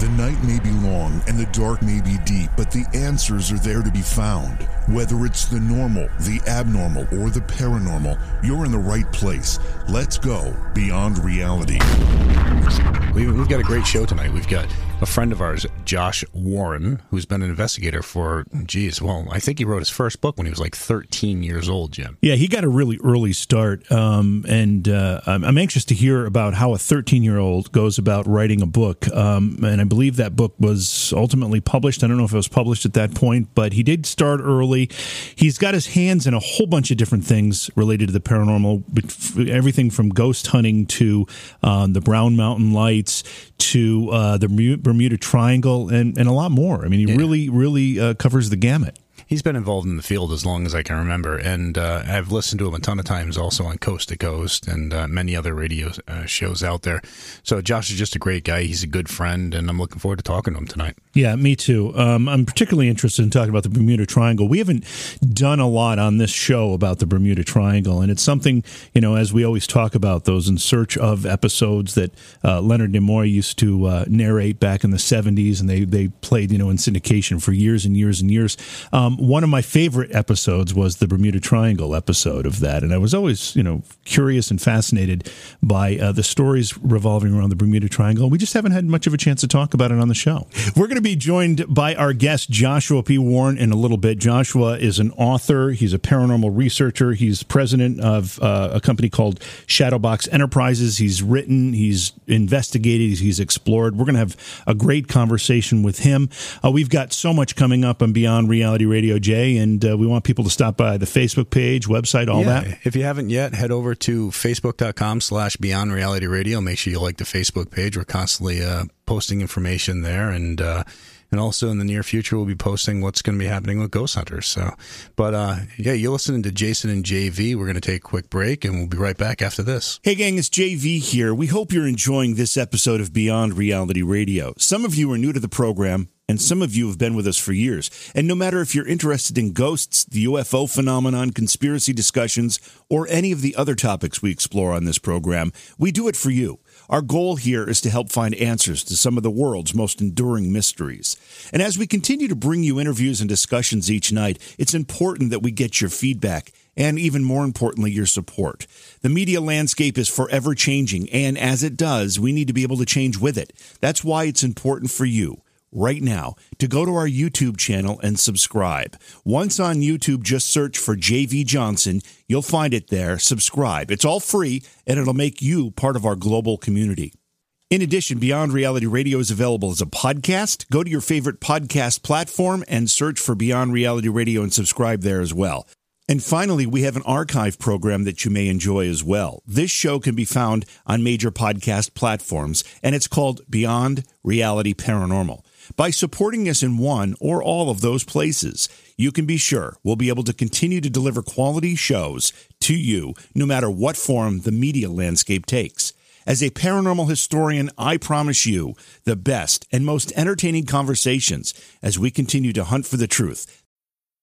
The night may be long and the dark may be deep, but the answers are there to be found. Whether it's the normal, the abnormal, or the paranormal, you're in the right place. Let's go beyond reality. We've got a great show tonight. We've got a friend of ours, Josh Warren, who's been an investigator for, geez, well, I think he wrote his first book when he was like 13 years old, Jim. Yeah, he got a really early start. Um, and uh, I'm anxious to hear about how a 13 year old goes about writing a book. Um, and I believe that book was ultimately published. I don't know if it was published at that point, but he did start early. He's got his hands in a whole bunch of different things related to the paranormal, everything from ghost hunting to um, the Brown Mountain Lights to uh, the Bermuda Triangle and, and a lot more. I mean, he yeah. really, really uh, covers the gamut he's been involved in the field as long as I can remember, and uh, I've listened to him a ton of times, also on Coast to Coast and uh, many other radio uh, shows out there. So Josh is just a great guy. He's a good friend, and I'm looking forward to talking to him tonight. Yeah, me too. Um, I'm particularly interested in talking about the Bermuda Triangle. We haven't done a lot on this show about the Bermuda Triangle, and it's something you know, as we always talk about those in search of episodes that uh, Leonard Nimoy used to uh, narrate back in the 70s, and they they played you know in syndication for years and years and years. Um, one of my favorite episodes was the Bermuda Triangle episode of that, and I was always, you know, curious and fascinated by uh, the stories revolving around the Bermuda Triangle. We just haven't had much of a chance to talk about it on the show. We're going to be joined by our guest Joshua P. Warren in a little bit. Joshua is an author. He's a paranormal researcher. He's president of uh, a company called Shadowbox Enterprises. He's written. He's investigated. He's explored. We're going to have a great conversation with him. Uh, we've got so much coming up on Beyond Reality Radio Jay, and uh, we want people to stop by the Facebook page, website, all yeah, that. If you haven't yet, head over to facebook.com slash Beyond Reality Radio. Make sure you like the Facebook page. We're constantly uh, posting information there, and uh, and also in the near future, we'll be posting what's going to be happening with Ghost Hunters. So, but uh, yeah, you're listening to Jason and JV. We're going to take a quick break, and we'll be right back after this. Hey, gang, it's JV here. We hope you're enjoying this episode of Beyond Reality Radio. Some of you are new to the program and some of you have been with us for years. And no matter if you're interested in ghosts, the UFO phenomenon, conspiracy discussions, or any of the other topics we explore on this program, we do it for you. Our goal here is to help find answers to some of the world's most enduring mysteries. And as we continue to bring you interviews and discussions each night, it's important that we get your feedback and even more importantly, your support. The media landscape is forever changing, and as it does, we need to be able to change with it. That's why it's important for you right now to go to our YouTube channel and subscribe. Once on YouTube, just search for JV Johnson. You'll find it there. Subscribe. It's all free and it'll make you part of our global community. In addition, Beyond Reality Radio is available as a podcast. Go to your favorite podcast platform and search for Beyond Reality Radio and subscribe there as well. And finally, we have an archive program that you may enjoy as well. This show can be found on major podcast platforms, and it's called Beyond Reality Paranormal. By supporting us in one or all of those places, you can be sure we'll be able to continue to deliver quality shows to you no matter what form the media landscape takes. As a paranormal historian, I promise you the best and most entertaining conversations as we continue to hunt for the truth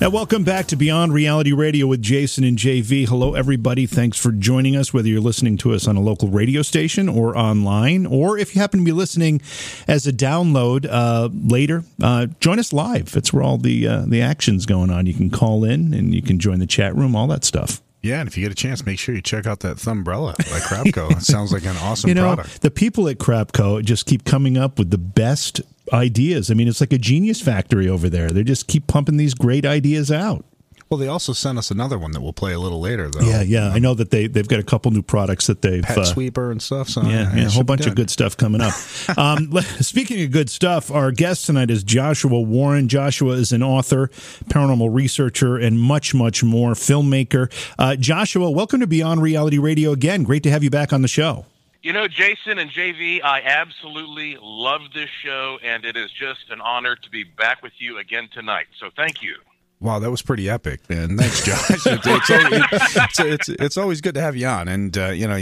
Now, welcome back to Beyond Reality Radio with Jason and JV. Hello, everybody. Thanks for joining us, whether you're listening to us on a local radio station or online, or if you happen to be listening as a download uh, later, uh, join us live. That's where all the uh, the action's going on. You can call in and you can join the chat room, all that stuff. Yeah, and if you get a chance, make sure you check out that Thumbrella by Crapco. it sounds like an awesome you know, product. The people at Crapco just keep coming up with the best ideas. I mean, it's like a genius factory over there. They just keep pumping these great ideas out. Well, they also sent us another one that we'll play a little later, though. Yeah, yeah. I know that they they've got a couple new products that they've pet uh, sweeper and stuff. So yeah, yeah, a whole bunch good. of good stuff coming up. um, speaking of good stuff, our guest tonight is Joshua Warren. Joshua is an author, paranormal researcher, and much, much more. Filmmaker. Uh, Joshua, welcome to Beyond Reality Radio again. Great to have you back on the show. You know, Jason and JV, I absolutely love this show, and it is just an honor to be back with you again tonight. So thank you. Wow, that was pretty epic, man. Thanks, Josh. it's, it's, it's, it's, it's, always good to have you on, and uh, you know,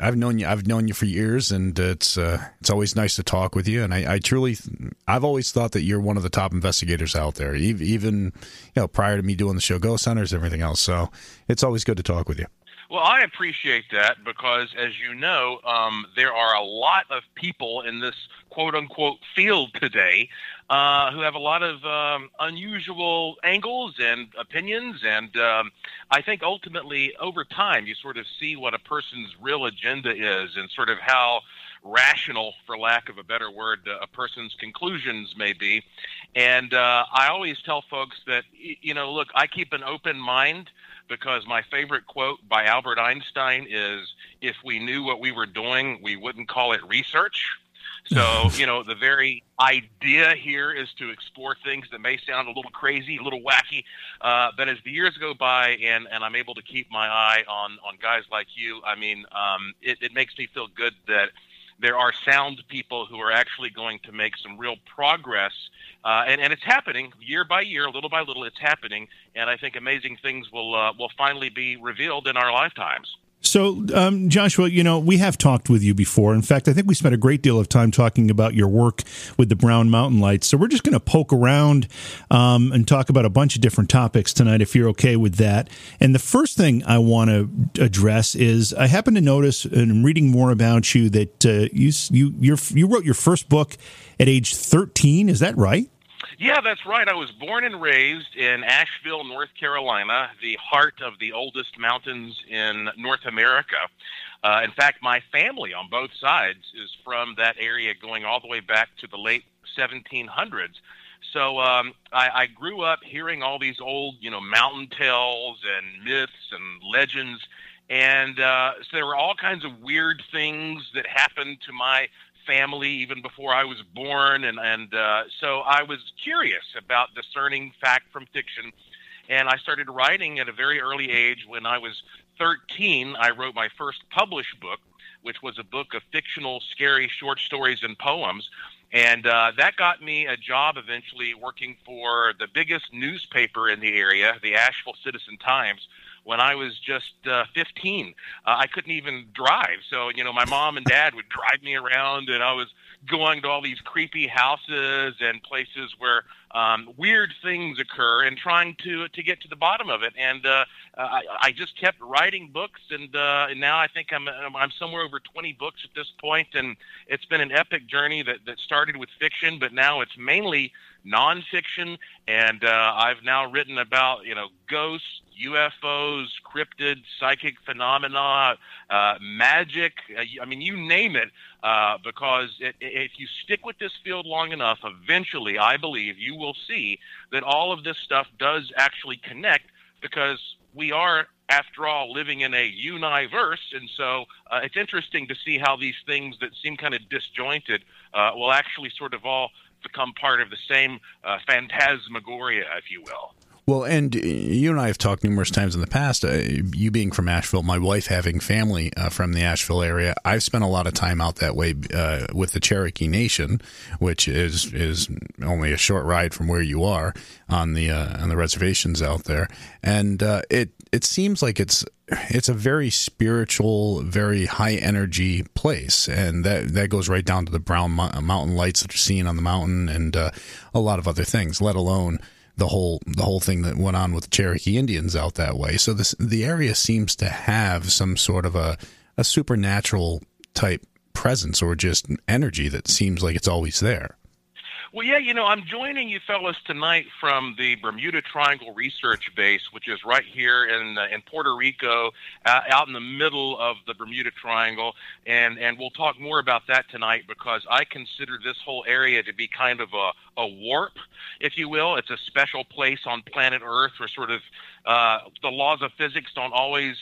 I've known you, I've known you for years, and it's uh, it's always nice to talk with you. And I, I, truly, I've always thought that you're one of the top investigators out there, even you know, prior to me doing the show Ghost Hunters, everything else. So it's always good to talk with you. Well, I appreciate that because, as you know, um, there are a lot of people in this quote unquote field today uh, who have a lot of um, unusual angles and opinions. And um, I think ultimately, over time, you sort of see what a person's real agenda is and sort of how rational, for lack of a better word, a person's conclusions may be. And uh, I always tell folks that, you know, look, I keep an open mind because my favorite quote by Albert Einstein is if we knew what we were doing, we wouldn't call it research. So, you know, the very idea here is to explore things that may sound a little crazy, a little wacky. Uh, but as the years go by and, and I'm able to keep my eye on, on guys like you, I mean, um, it, it makes me feel good that there are sound people who are actually going to make some real progress. Uh, and, and it's happening year by year, little by little, it's happening. And I think amazing things will, uh, will finally be revealed in our lifetimes. So, um, Joshua, you know, we have talked with you before. In fact, I think we spent a great deal of time talking about your work with the Brown Mountain Lights. So, we're just going to poke around um, and talk about a bunch of different topics tonight, if you're okay with that. And the first thing I want to address is I happen to notice, and I'm reading more about you, that uh, you you you wrote your first book at age 13. Is that right? Yeah, that's right. I was born and raised in Asheville, North Carolina, the heart of the oldest mountains in North America. Uh, in fact, my family on both sides is from that area going all the way back to the late 1700s. So um, I, I grew up hearing all these old, you know, mountain tales and myths and legends. And uh, so there were all kinds of weird things that happened to my family even before I was born, and and uh, so I was curious about discerning fact from fiction, and I started writing at a very early age. When I was 13, I wrote my first published book, which was a book of fictional, scary short stories and poems. And uh, that got me a job eventually working for the biggest newspaper in the area, the Asheville Citizen Times, when I was just uh, 15. Uh, I couldn't even drive. So, you know, my mom and dad would drive me around, and I was going to all these creepy houses and places where um, weird things occur and trying to to get to the bottom of it. And uh, I, I just kept writing books, and, uh, and now I think I'm I'm somewhere over 20 books at this point, and it's been an epic journey that that started with fiction, but now it's mainly nonfiction. And uh, I've now written about you know ghosts, UFOs, cryptid, psychic phenomena, uh, magic. Uh, I mean, you name it. Uh, because it, if you stick with this field long enough, eventually, I believe you will see that all of this stuff does actually connect because we are, after all, living in a universe. And so uh, it's interesting to see how these things that seem kind of disjointed uh, will actually sort of all become part of the same uh, phantasmagoria, if you will. Well, and you and I have talked numerous times in the past. Uh, you being from Asheville, my wife having family uh, from the Asheville area, I've spent a lot of time out that way uh, with the Cherokee Nation, which is is only a short ride from where you are on the uh, on the reservations out there, and uh, it it seems like it's it's a very spiritual, very high energy place, and that that goes right down to the brown mountain lights that you're seeing on the mountain, and uh, a lot of other things. Let alone the whole the whole thing that went on with Cherokee Indians out that way. So this the area seems to have some sort of a a supernatural type presence or just energy that seems like it's always there. Well, yeah, you know, I'm joining you fellas tonight from the Bermuda Triangle Research Base, which is right here in uh, in Puerto Rico, uh, out in the middle of the Bermuda Triangle, and and we'll talk more about that tonight because I consider this whole area to be kind of a a warp, if you will. It's a special place on planet Earth where sort of uh, the laws of physics don't always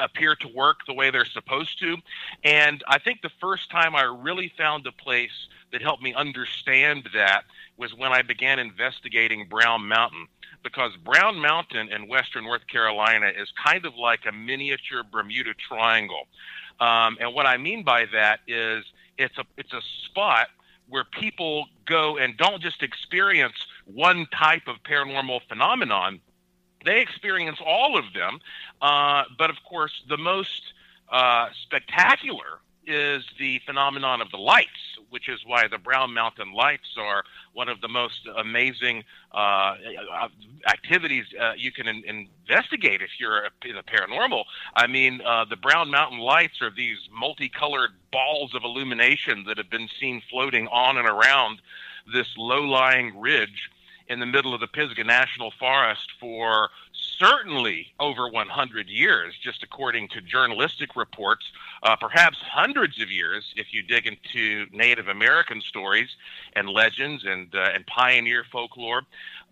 appear to work the way they're supposed to. And I think the first time I really found a place that helped me understand that was when I began investigating Brown Mountain. Because Brown Mountain in western North Carolina is kind of like a miniature Bermuda Triangle. Um, and what I mean by that is it's a it's a spot where people go and don't just experience one type of paranormal phenomenon. They experience all of them. Uh, but of course, the most uh, spectacular is the phenomenon of the lights, which is why the Brown Mountain Lights are one of the most amazing uh, activities uh, you can in- investigate if you're in the paranormal. I mean, uh, the Brown Mountain Lights are these multicolored balls of illumination that have been seen floating on and around this low-lying ridge in the middle of the Pisgah National Forest for certainly over 100 years, just according to journalistic reports, uh, perhaps hundreds of years if you dig into Native American stories and legends and, uh, and pioneer folklore.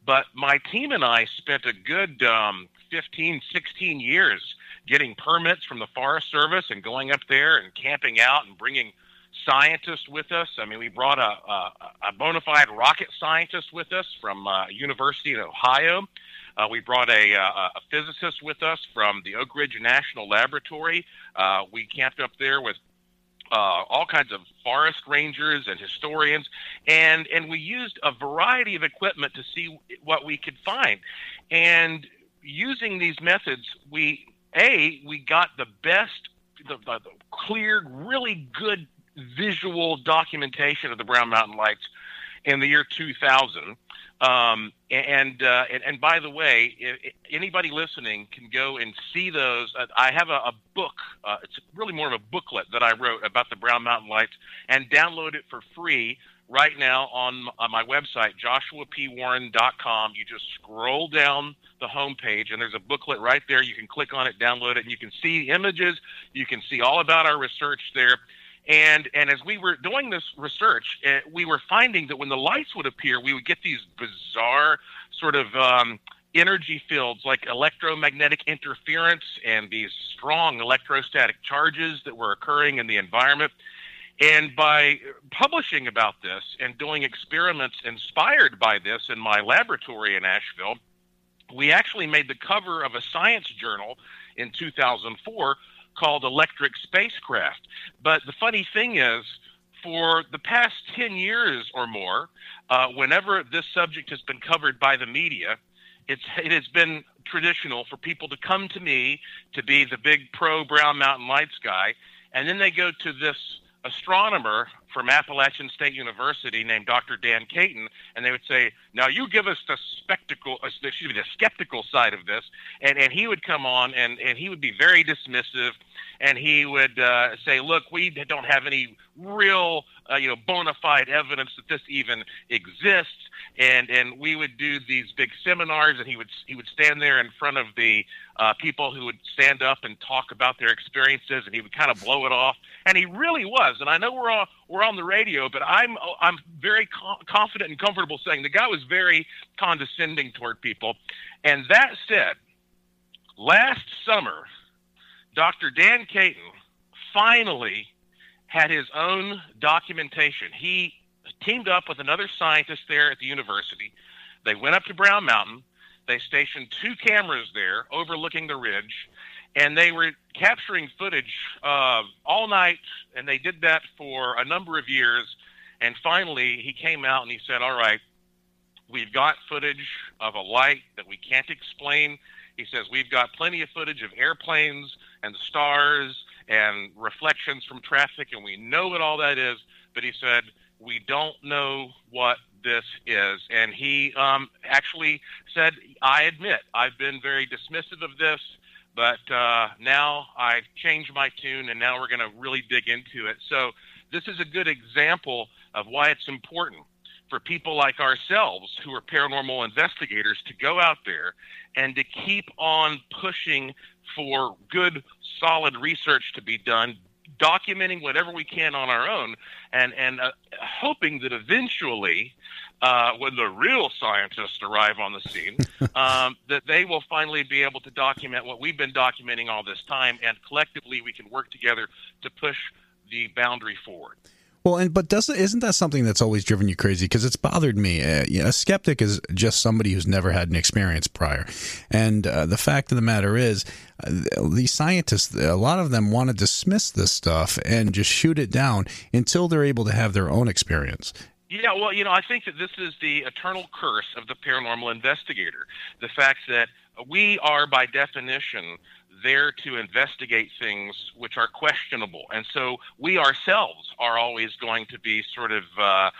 But my team and I spent a good um, 15, 16 years getting permits from the Forest Service and going up there and camping out and bringing scientists with us. I mean, we brought a, a, a bona fide rocket scientist with us from uh, University in Ohio uh, we brought a, uh, a, physicist with us from the Oak Ridge National Laboratory. Uh, we camped up there with uh, all kinds of forest rangers and historians, and and we used a variety of equipment to see what we could find. And using these methods, we a we got the best, the, the, the clear, really good visual documentation of the Brown Mountain Lights in the year 2000. Um, and, uh, and, and by the way, if, anybody listening can go and see those. Uh, I have a, a book. Uh, it's really more of a booklet that I wrote about the Brown Mountain Lights, and download it for free right now on, on my website, joshuapwarren.com. You just scroll down the homepage, and there's a booklet right there. You can click on it, download it, and you can see images. You can see all about our research there. And and as we were doing this research, uh, we were finding that when the lights would appear, we would get these bizarre sort of um, energy fields like electromagnetic interference and these strong electrostatic charges that were occurring in the environment. And by publishing about this and doing experiments inspired by this in my laboratory in Asheville, we actually made the cover of a science journal in 2004 called Electric Spacecraft. But the funny thing is, for the past 10 years or more, uh, whenever this subject has been covered by the media, it's, it has been traditional for people to come to me to be the big pro Brown Mountain Lights guy, and then they go to this astronomer from Appalachian State University named Dr. Dan Caton, and they would say, "Now you give us the spectacle, uh, excuse me, the skeptical side of this," and and he would come on and and he would be very dismissive, and he would uh, say, "Look, we don't have any real, uh, you know, bona fide evidence that this even exists," and and we would do these big seminars, and he would he would stand there in front of the uh, people who would stand up and talk about their experiences, and he would kind of blow it off. And he really was. And I know we're all we're on the radio, but I'm I'm very co- confident and comfortable saying the guy was very condescending toward people. And that said, last summer, Dr. Dan Caton finally had his own documentation. He teamed up with another scientist there at the university. They went up to Brown Mountain they stationed two cameras there overlooking the ridge, and they were capturing footage uh, all night, and they did that for a number of years. And finally, he came out and he said, All right, we've got footage of a light that we can't explain. He says, We've got plenty of footage of airplanes and stars and reflections from traffic, and we know what all that is. But he said, We don't know what this is. And he um, actually said, I admit, I've been very dismissive of this, but uh, now I've changed my tune, and now we're going to really dig into it. So, this is a good example of why it's important for people like ourselves who are paranormal investigators to go out there and to keep on pushing for good, solid research to be done, documenting whatever we can on our own, and and uh, hoping that eventually, uh, when the real scientists arrive on the scene, um, that they will finally be able to document what we've been documenting all this time, and collectively we can work together to push the boundary forward. Well, and but doesn't isn't that something that's always driven you crazy? Because it's bothered me. Uh, you know, a skeptic is just somebody who's never had an experience prior, and uh, the fact of the matter is, uh, these scientists, a lot of them want to dismiss this stuff and just shoot it down until they're able to have their own experience. Yeah, well, you know, I think that this is the eternal curse of the paranormal investigator. The fact that we are, by definition, there to investigate things which are questionable. And so we ourselves are always going to be sort of uh,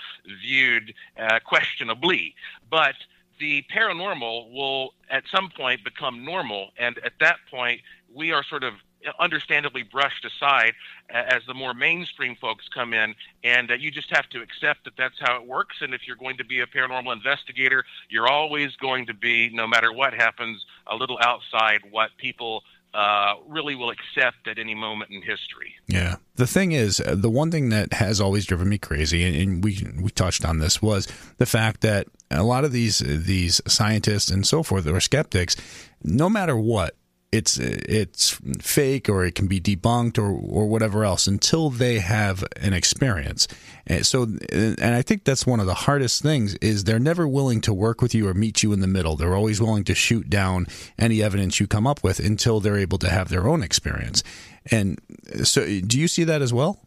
viewed uh, questionably. But the paranormal will at some point become normal. And at that point, we are sort of understandably brushed aside as the more mainstream folks come in and uh, you just have to accept that that's how it works and if you're going to be a paranormal investigator you're always going to be no matter what happens a little outside what people uh, really will accept at any moment in history. Yeah. The thing is, uh, the one thing that has always driven me crazy, and we we touched on this, was the fact that a lot of these these scientists and so forth are skeptics. No matter what, it's it's fake or it can be debunked or or whatever else until they have an experience. And so and I think that's one of the hardest things is they're never willing to work with you or meet you in the middle. They're always willing to shoot down any evidence you come up with until they're able to have their own experience. And so do you see that as well?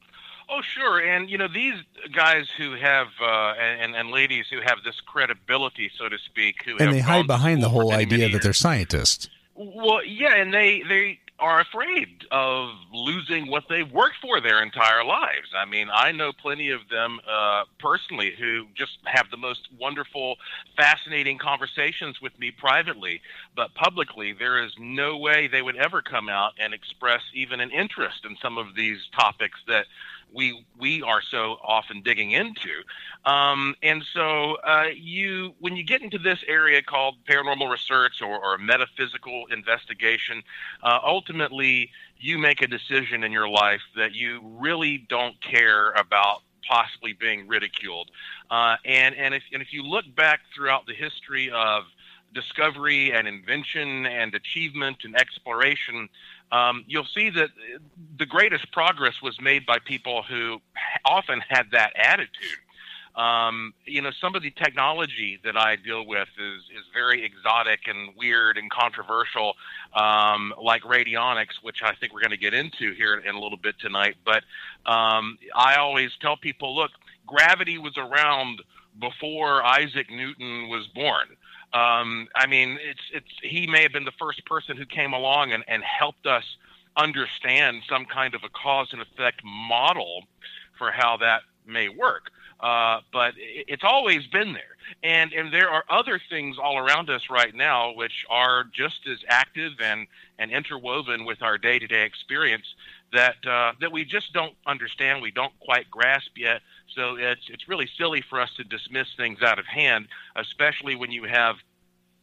Oh, sure. And, you know, these guys who have, uh, and, and ladies who have this credibility, so to speak, who and they hide behind the whole idea that they're scientists. Well, yeah, and they they are afraid of losing what they've worked for their entire lives. I mean, I know plenty of them uh, personally who just have the most wonderful, fascinating conversations with me privately, but publicly, there is no way they would ever come out and express even an interest in some of these topics that we we are so often digging into. Um, and so uh, you when you get into this area called paranormal research or, or metaphysical investigation, uh, ultimately you make a decision in your life that you really don't care about possibly being ridiculed. Uh, and and if and if you look back throughout the history of discovery and invention and achievement and exploration, um, you'll see that the greatest progress was made by people who often had that attitude. Um, you know, some of the technology that I deal with is is very exotic and weird and controversial, um, like radionics, which I think we're going to get into here in a little bit tonight. But um, I always tell people, look, gravity was around before Isaac Newton was born. Um, I mean, it's it's he may have been the first person who came along and, and helped us understand some kind of a cause and effect model for how that may work. Uh, but it's always been there, and and there are other things all around us right now which are just as active and and interwoven with our day to day experience that uh, that we just don't understand, we don't quite grasp yet. So it's it's really silly for us to dismiss things out of hand, especially when you have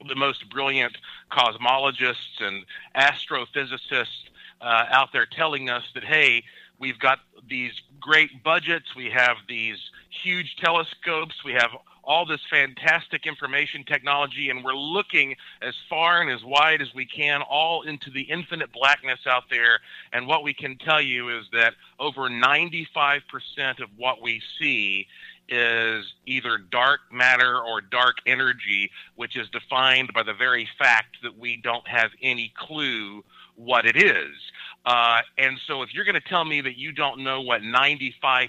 the most brilliant cosmologists and astrophysicists uh, out there telling us that hey, we've got these great budgets, we have these huge telescopes, we have all this fantastic information technology, and we're looking as far and as wide as we can, all into the infinite blackness out there. And what we can tell you is that over 95% of what we see is either dark matter or dark energy, which is defined by the very fact that we don't have any clue what it is. Uh, and so, if you're going to tell me that you don't know what 95%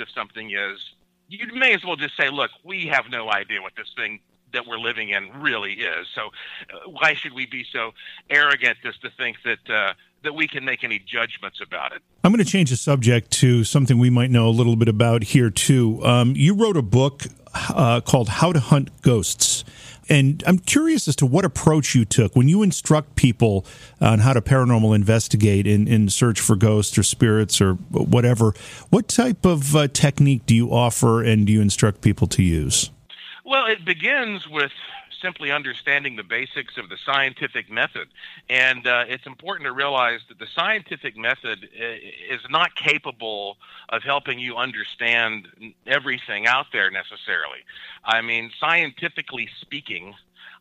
of something is, you may as well just say, look, we have no idea what this thing that we're living in really is. So uh, why should we be so arrogant as to think that uh, that we can make any judgments about it? I'm going to change the subject to something we might know a little bit about here too. Um, you wrote a book uh, called "How to Hunt Ghosts." And I'm curious as to what approach you took when you instruct people on how to paranormal investigate in, in search for ghosts or spirits or whatever. What type of uh, technique do you offer and do you instruct people to use? Well, it begins with simply understanding the basics of the scientific method. And uh, it's important to realize that the scientific method uh, is not capable of helping you understand everything out there necessarily. I mean, scientifically speaking,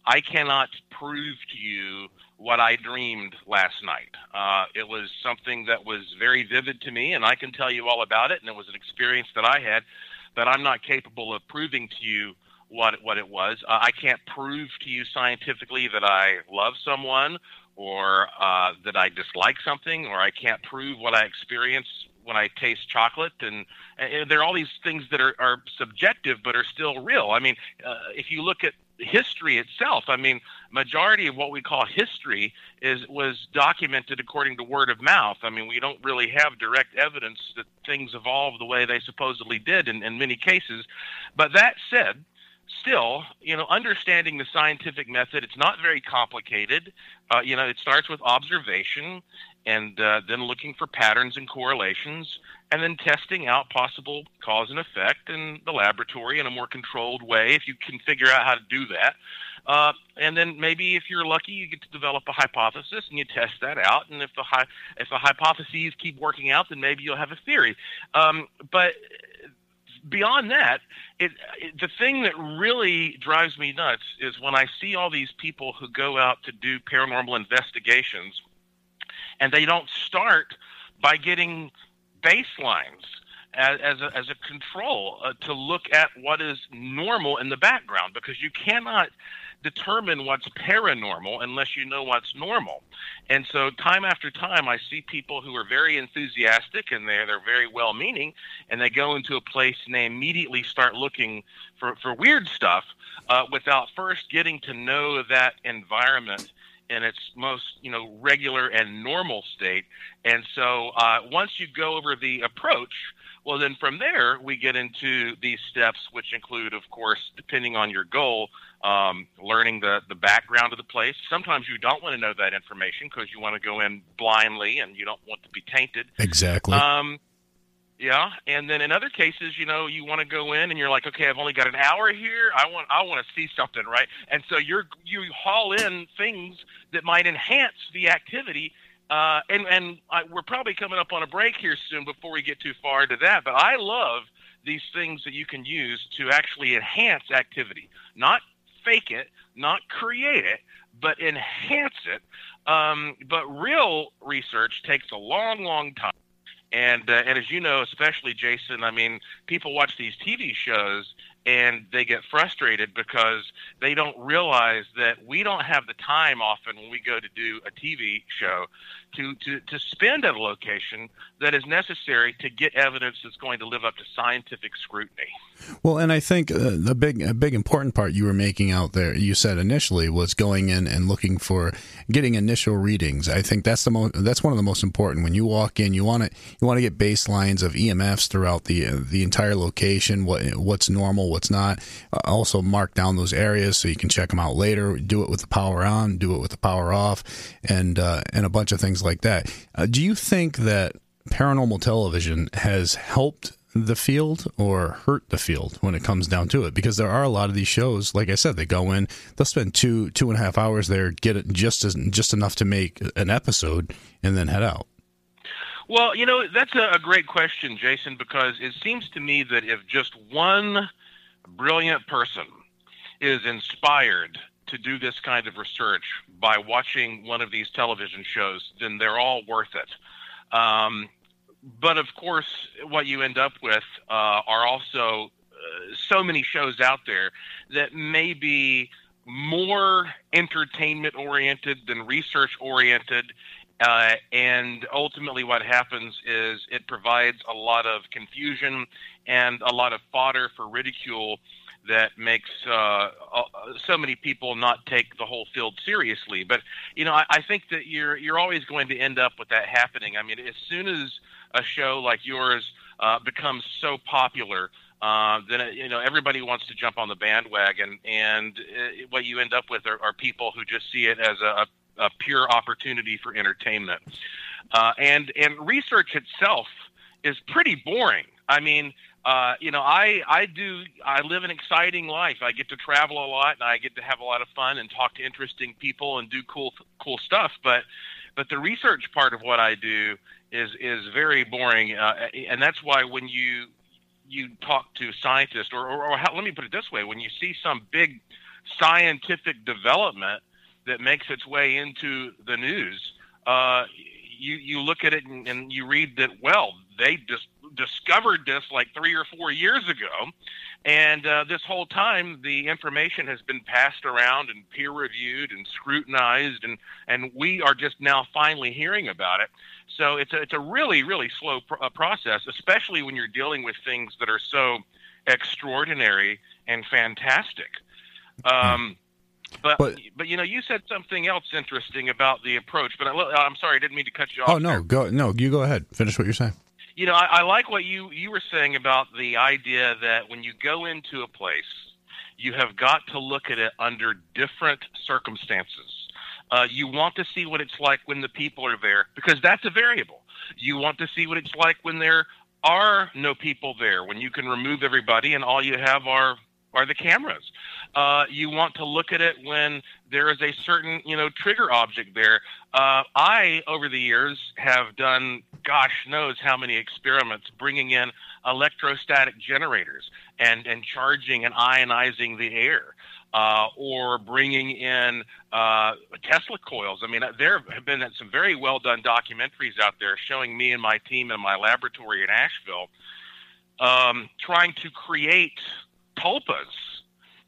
I cannot prove to you what I dreamed last night. Uh, it was something that was very vivid to me, and I can tell you all about it. And it was an experience that I had that I'm not capable of proving to you what what it was. Uh, I can't prove to you scientifically that I love someone or uh, that I dislike something, or I can't prove what I experience when I taste chocolate. And, and there are all these things that are, are subjective but are still real. I mean, uh, if you look at history itself. I mean, majority of what we call history is was documented according to word of mouth. I mean, we don't really have direct evidence that things evolved the way they supposedly did in, in many cases. But that said, still, you know, understanding the scientific method, it's not very complicated. Uh, you know, it starts with observation and uh, then looking for patterns and correlations, and then testing out possible cause and effect in the laboratory in a more controlled way if you can figure out how to do that. Uh, and then maybe if you're lucky, you get to develop a hypothesis and you test that out. And if the hi- if the hypotheses keep working out, then maybe you'll have a theory. Um, but beyond that, it, it, the thing that really drives me nuts is when I see all these people who go out to do paranormal investigations, and they don't start by getting baselines as, as, a, as a control uh, to look at what is normal in the background because you cannot determine what's paranormal unless you know what's normal. And so time after time I see people who are very enthusiastic and they're they're very well meaning and they go into a place and they immediately start looking for, for weird stuff uh, without first getting to know that environment in its most you know regular and normal state. And so uh, once you go over the approach, well then from there we get into these steps, which include, of course, depending on your goal, um, learning the the background of the place. Sometimes you don't want to know that information because you want to go in blindly and you don't want to be tainted. Exactly. Um, yeah, and then in other cases, you know, you want to go in and you're like, okay, I've only got an hour here. I want, I want to see something, right? And so you're you haul in things that might enhance the activity. Uh, and and I, we're probably coming up on a break here soon before we get too far into that. But I love these things that you can use to actually enhance activity, not fake it, not create it, but enhance it. Um, but real research takes a long, long time and uh, and as you know, especially Jason, I mean, people watch these TV shows and they get frustrated because they don't realize that we don't have the time often when we go to do a TV show to, to, to spend at a location that is necessary to get evidence that's going to live up to scientific scrutiny. Well, and I think uh, the big, a big important part you were making out there, you said initially, was going in and looking for getting initial readings. I think that's the most, that's one of the most important. When you walk in, you want to, you want to get baselines of EMFs throughout the uh, the entire location. What what's normal, what's not. Uh, also, mark down those areas so you can check them out later. Do it with the power on, do it with the power off, and uh, and a bunch of things like that. Uh, do you think that paranormal television has helped the field or hurt the field when it comes down to it because there are a lot of these shows like i said they go in they'll spend two two and a half hours there get it just as just enough to make an episode and then head out well you know that's a, a great question jason because it seems to me that if just one brilliant person is inspired to do this kind of research by watching one of these television shows, then they're all worth it. Um, but of course, what you end up with uh, are also uh, so many shows out there that may be more entertainment oriented than research oriented. Uh, and ultimately, what happens is it provides a lot of confusion and a lot of fodder for ridicule that makes uh, uh, so many people not take the whole field seriously. But you know, I, I think that you're you're always going to end up with that happening. I mean, as soon as a show like yours uh, becomes so popular, uh, then you know everybody wants to jump on the bandwagon, and uh, what you end up with are, are people who just see it as a, a pure opportunity for entertainment. Uh, and and research itself is pretty boring. I mean, uh, you know, I I do I live an exciting life. I get to travel a lot, and I get to have a lot of fun and talk to interesting people and do cool cool stuff. But but the research part of what I do is is very boring, uh, and that's why when you you talk to scientists, or, or, or how, let me put it this way: when you see some big scientific development that makes its way into the news, uh, you you look at it and, and you read that well they just discovered this like three or four years ago, and uh, this whole time the information has been passed around and peer reviewed and scrutinized, and and we are just now finally hearing about it. So it's a, it's a really really slow pr- uh, process, especially when you're dealing with things that are so extraordinary and fantastic. Um, but, but, but you know you said something else interesting about the approach. But I, am sorry, I didn't mean to cut you off. Oh no, go no, you go ahead. Finish what you're saying. You know, I, I like what you you were saying about the idea that when you go into a place, you have got to look at it under different circumstances. Uh, you want to see what it's like when the people are there because that's a variable. You want to see what it's like when there are no people there, when you can remove everybody and all you have are are the cameras. Uh, you want to look at it when there is a certain, you know, trigger object there. Uh, I, over the years, have done, gosh knows how many experiments bringing in electrostatic generators and, and charging and ionizing the air. Uh, or bringing in uh, Tesla coils. I mean, there have been some very well done documentaries out there showing me and my team in my laboratory in Asheville um, trying to create tulpas,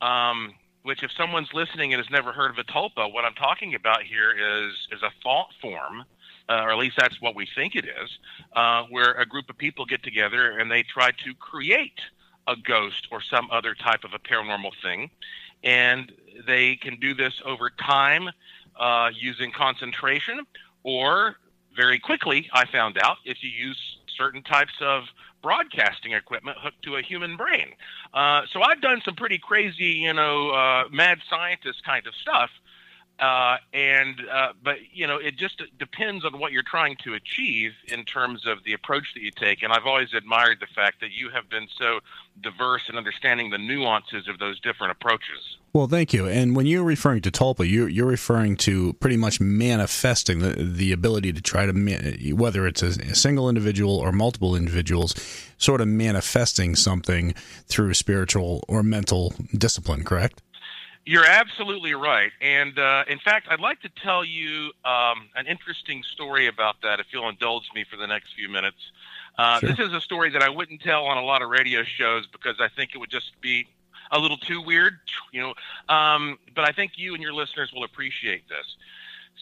um, which if someone's listening and has never heard of a tulpa, what I'm talking about here is is a thought form, uh, or at least that's what we think it is, uh, where a group of people get together and they try to create a ghost or some other type of a paranormal thing, and they can do this over time uh, using concentration or very quickly. I found out if you use certain types of broadcasting equipment hooked to a human brain. Uh, so I've done some pretty crazy, you know, uh, mad scientist kind of stuff. Uh, and uh, but you know, it just depends on what you're trying to achieve in terms of the approach that you take. And I've always admired the fact that you have been so diverse in understanding the nuances of those different approaches. Well, thank you. And when you're referring to tulpa, you're, you're referring to pretty much manifesting the, the ability to try to, whether it's a, a single individual or multiple individuals, sort of manifesting something through spiritual or mental discipline, correct? You're absolutely right. And uh, in fact, I'd like to tell you um, an interesting story about that if you'll indulge me for the next few minutes. Uh, sure. This is a story that I wouldn't tell on a lot of radio shows because I think it would just be a little too weird, you know. Um, but I think you and your listeners will appreciate this.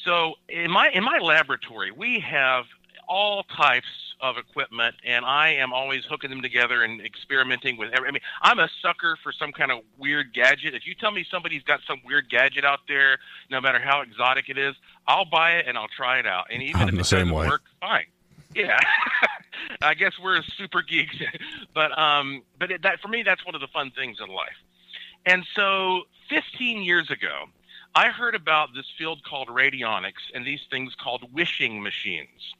So in my in my laboratory, we have all types of equipment, and I am always hooking them together and experimenting with. Every, I mean, I'm a sucker for some kind of weird gadget. If you tell me somebody's got some weird gadget out there, no matter how exotic it is, I'll buy it and I'll try it out. And even I'm if it doesn't way. work, fine. Yeah, I guess we're super geeks, but um, but it, that for me, that's one of the fun things in life. And so, 15 years ago, I heard about this field called radionics and these things called wishing machines.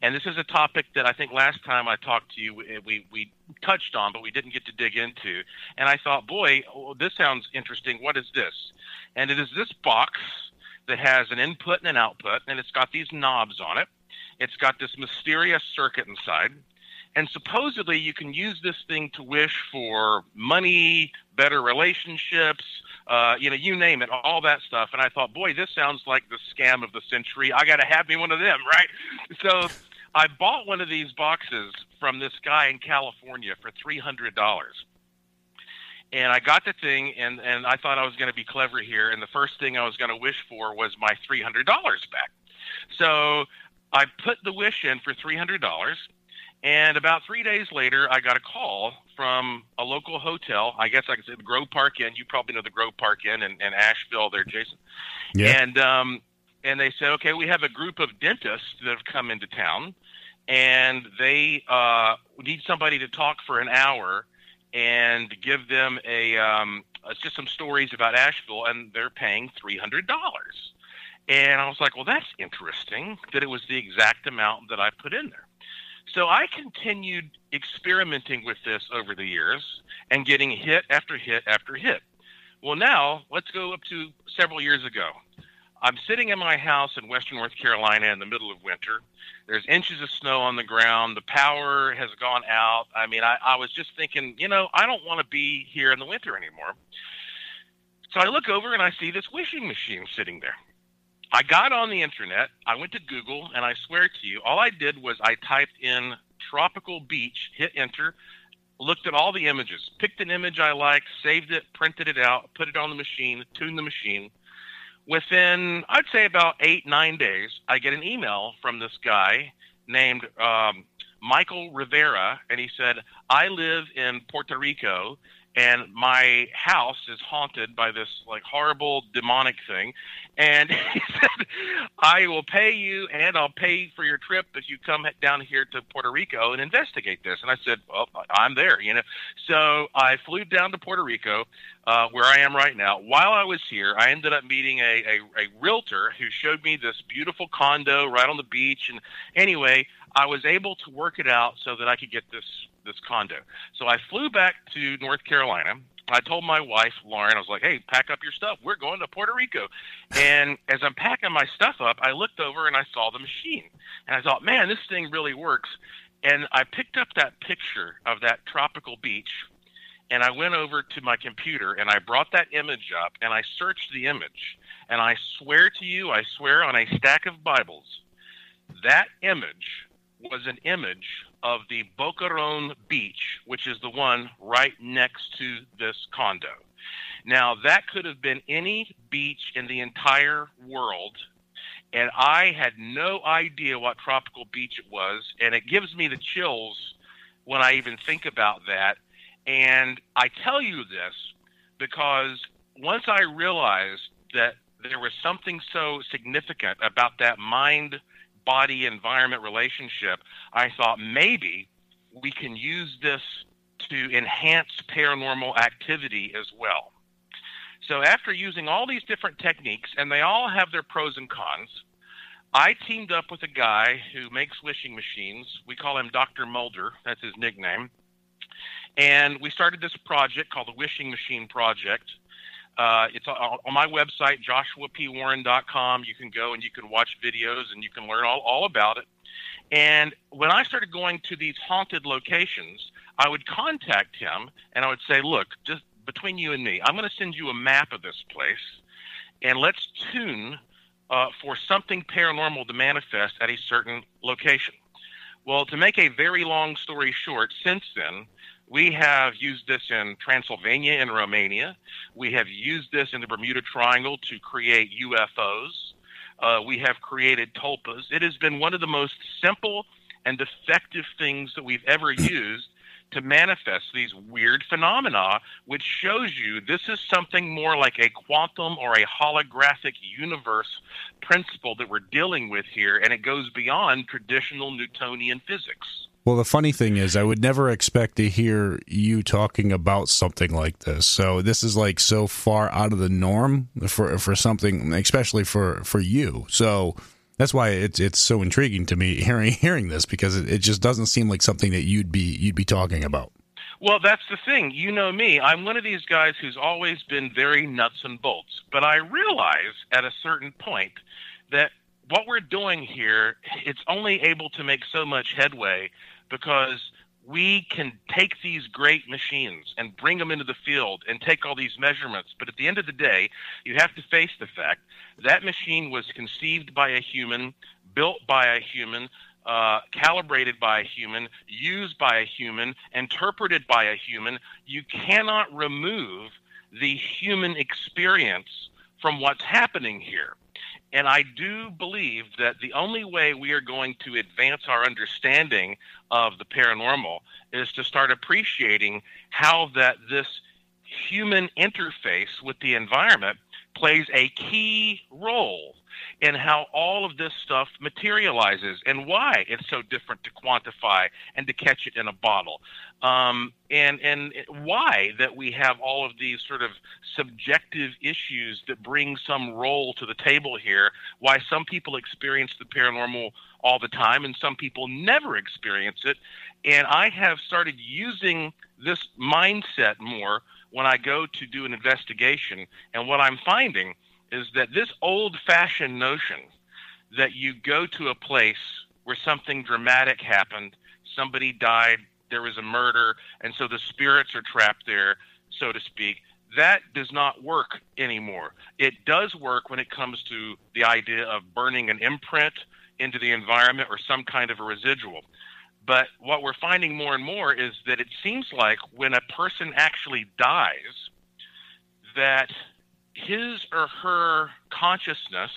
And this is a topic that I think last time I talked to you, we, we touched on, but we didn't get to dig into. And I thought, boy, oh, this sounds interesting. What is this? And it is this box that has an input and an output, and it's got these knobs on it. It's got this mysterious circuit inside. And supposedly you can use this thing to wish for money, better relationships, uh, you know, you name it, all that stuff. And I thought, boy, this sounds like the scam of the century. I got to have me one of them, right? So I bought one of these boxes from this guy in California for three hundred dollars. And I got the thing, and, and I thought I was going to be clever here. And the first thing I was going to wish for was my $300 back. So I put the wish in for $300 and about three days later, I got a call from a local hotel. I guess I could say the Grove Park Inn. You probably know the Grove Park Inn in, in Asheville, there, Jason. Yeah. And um, and they said, okay, we have a group of dentists that have come into town, and they uh, need somebody to talk for an hour and give them a um, just some stories about Asheville, and they're paying three hundred dollars. And I was like, well, that's interesting that it was the exact amount that I put in there. So I continued experimenting with this over the years and getting hit after hit after hit. Well, now let's go up to several years ago. I'm sitting in my house in western North Carolina in the middle of winter. There's inches of snow on the ground. The power has gone out. I mean, I, I was just thinking, you know, I don't want to be here in the winter anymore. So I look over and I see this wishing machine sitting there. I got on the internet, I went to Google, and I swear to you, all I did was I typed in tropical beach, hit enter, looked at all the images, picked an image I liked, saved it, printed it out, put it on the machine, tuned the machine. Within, I'd say about eight, nine days, I get an email from this guy named um, Michael Rivera, and he said, I live in Puerto Rico and my house is haunted by this like horrible demonic thing and he said i will pay you and i'll pay for your trip if you come down here to puerto rico and investigate this and i said well i'm there you know so i flew down to puerto rico uh, where i am right now while i was here i ended up meeting a, a, a realtor who showed me this beautiful condo right on the beach and anyway i was able to work it out so that i could get this this condo. So I flew back to North Carolina. I told my wife, Lauren, I was like, hey, pack up your stuff. We're going to Puerto Rico. And as I'm packing my stuff up, I looked over and I saw the machine. And I thought, man, this thing really works. And I picked up that picture of that tropical beach and I went over to my computer and I brought that image up and I searched the image. And I swear to you, I swear on a stack of Bibles, that image was an image of the Boquerón Beach, which is the one right next to this condo. Now, that could have been any beach in the entire world, and I had no idea what tropical beach it was, and it gives me the chills when I even think about that. And I tell you this because once I realized that there was something so significant about that mind body environment relationship, I thought maybe we can use this to enhance paranormal activity as well. So, after using all these different techniques, and they all have their pros and cons, I teamed up with a guy who makes wishing machines. We call him Dr. Mulder, that's his nickname. And we started this project called the Wishing Machine Project. Uh, it's on, my website, joshuapwarren.com. You can go and you can watch videos and you can learn all, all about it. And when I started going to these haunted locations, I would contact him and I would say, look, just between you and me, I'm going to send you a map of this place and let's tune uh, for something paranormal to manifest at a certain location. Well, to make a very long story short, since then, we have used this in Transylvania and Romania. We have used this in the Bermuda Triangle to create UFOs. Uh, we have created tulpas. It has been one of the most simple and effective things that we've ever used to manifest these weird phenomena, which shows you this is something more like a quantum or a holographic universe principle that we're dealing with here, and it goes beyond traditional Newtonian physics. Well, the funny thing is, I would never expect to hear you talking about something like this. So this is like so far out of the norm for for something, especially for for you. So that's why it's it's so intriguing to me hearing hearing this because it, it just doesn't seem like something that you'd be you'd be talking about. Well, that's the thing. You know me. I'm one of these guys who's always been very nuts and bolts. But I realize at a certain point that what we're doing here, it's only able to make so much headway because we can take these great machines and bring them into the field and take all these measurements. But at the end of the day, you have to face the fact that machine was conceived by a human, built by a human, uh, calibrated by a human, used by a human, interpreted by a human. You cannot remove the human experience from what's happening here. And I do believe that the only way we are going to advance our understanding of the paranormal is to start appreciating how that this human interface with the environment plays a key role in how all of this stuff materializes and why it's so different to quantify and to catch it in a bottle. Um, and and why that we have all of these sort of subjective issues that bring some role to the table here. Why some people experience the paranormal all the time and some people never experience it. And I have started using this mindset more when I go to do an investigation. And what I'm finding is that this old fashioned notion that you go to a place where something dramatic happened, somebody died, there was a murder, and so the spirits are trapped there, so to speak. that does not work anymore. It does work when it comes to the idea of burning an imprint into the environment or some kind of a residual. But what we're finding more and more is that it seems like when a person actually dies, that his or her consciousness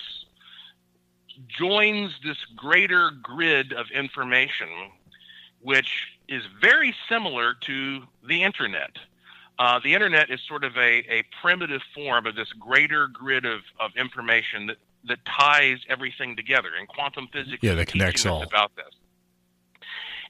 joins this greater grid of information, which is very similar to the internet. Uh, the internet is sort of a, a primitive form of this greater grid of, of information that, that ties everything together. And quantum physics yeah, that connects all. about this.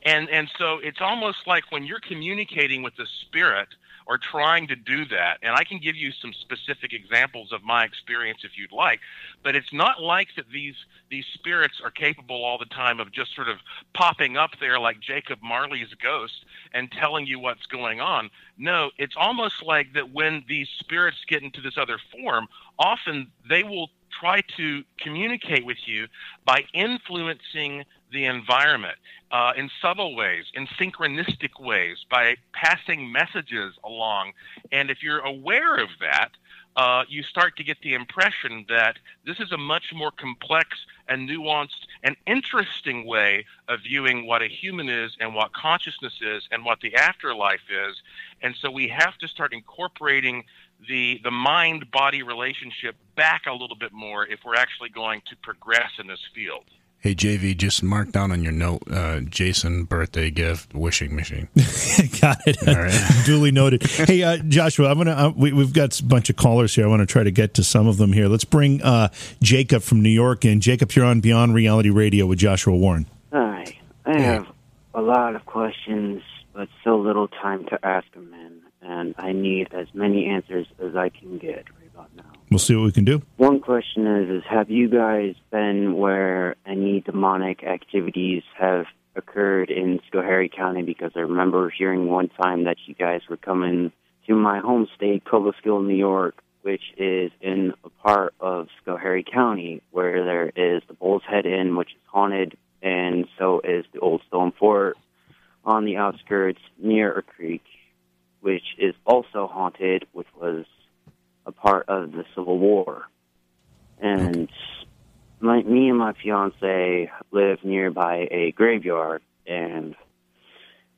And, and so it's almost like when you're communicating with the spirit – or trying to do that. And I can give you some specific examples of my experience if you'd like, but it's not like that these these spirits are capable all the time of just sort of popping up there like Jacob Marley's ghost and telling you what's going on. No, it's almost like that when these spirits get into this other form, often they will try to communicate with you by influencing the environment uh, in subtle ways, in synchronistic ways, by passing messages along. And if you're aware of that, uh, you start to get the impression that this is a much more complex and nuanced and interesting way of viewing what a human is and what consciousness is and what the afterlife is. And so we have to start incorporating the the mind body relationship back a little bit more if we're actually going to progress in this field. Hey JV, just mark down on your note, uh, Jason birthday gift wishing machine. got it. All right. Duly noted. Hey uh, Joshua, I'm gonna uh, we, have got a bunch of callers here. I want to try to get to some of them here. Let's bring uh, Jacob from New York in. Jacob, you're on Beyond Reality Radio with Joshua Warren. Hi, I have a lot of questions, but so little time to ask them in, and I need as many answers as I can get right about now. We'll see what we can do. One question is: Is have you guys been where any demonic activities have occurred in Schoharie County? Because I remember hearing one time that you guys were coming to my home state, Cobleskill, New York, which is in a part of Schoharie County where there is the Bull's Head Inn, which is haunted, and so is the Old Stone Fort on the outskirts near a creek, which is also haunted, which was a part of the Civil War. And my, me and my fiance live nearby a graveyard. And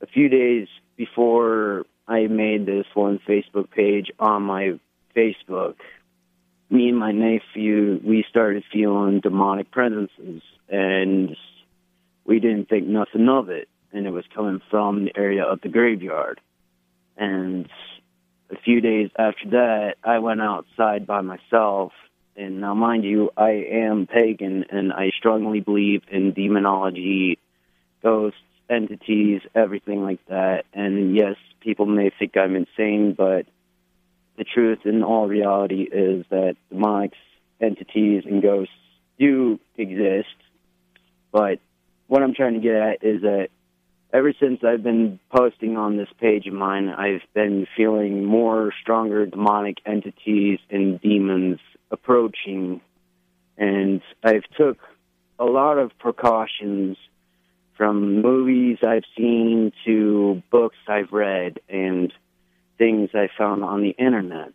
a few days before I made this one Facebook page on my Facebook, me and my nephew, we started feeling demonic presences. And we didn't think nothing of it. And it was coming from the area of the graveyard. And few days after that, I went outside by myself. And now, mind you, I am pagan and I strongly believe in demonology, ghosts, entities, everything like that. And yes, people may think I'm insane, but the truth in all reality is that demonics, entities, and ghosts do exist. But what I'm trying to get at is that ever since I've been posting on this page of mine, I've been feeling more stronger demonic entities and demons approaching, and I've took a lot of precautions from movies I've seen to books I've read and things I found on the internet.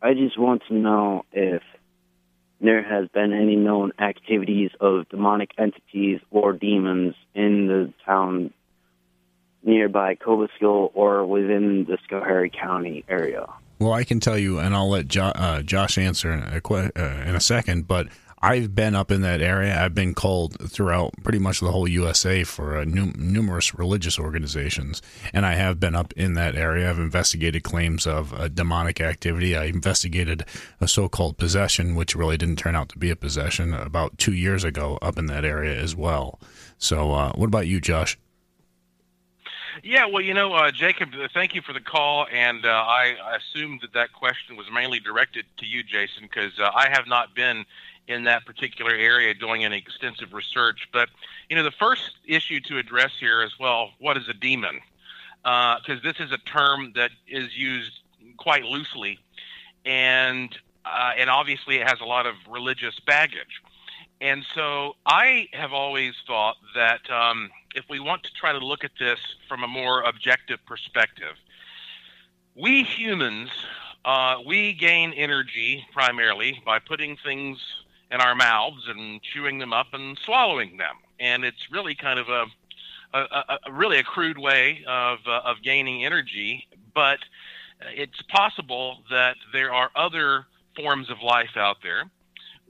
I just want to know if there has been any known activities of demonic entities or demons in the town nearby Cobleskill or within the Schoharie County area? Well, I can tell you, and I'll let jo- uh, Josh answer in a, que- uh, in a second, but I've been up in that area. I've been called throughout pretty much the whole USA for uh, num- numerous religious organizations, and I have been up in that area. I've investigated claims of uh, demonic activity. I investigated a so-called possession, which really didn't turn out to be a possession, about two years ago up in that area as well. So, uh, what about you, Josh? Yeah, well, you know, uh, Jacob, uh, thank you for the call, and uh, I, assumed that that question was mainly directed to you, Jason, because uh, I have not been in that particular area doing any extensive research. But you know, the first issue to address here is well, what is a demon? Because uh, this is a term that is used quite loosely, and uh, and obviously it has a lot of religious baggage. And so I have always thought that um, if we want to try to look at this from a more objective perspective, we humans Uh, we gain energy primarily by putting things in our mouths and chewing them up and swallowing them, and it's really kind of a, a, a really a crude way of uh, of gaining energy. But it's possible that there are other forms of life out there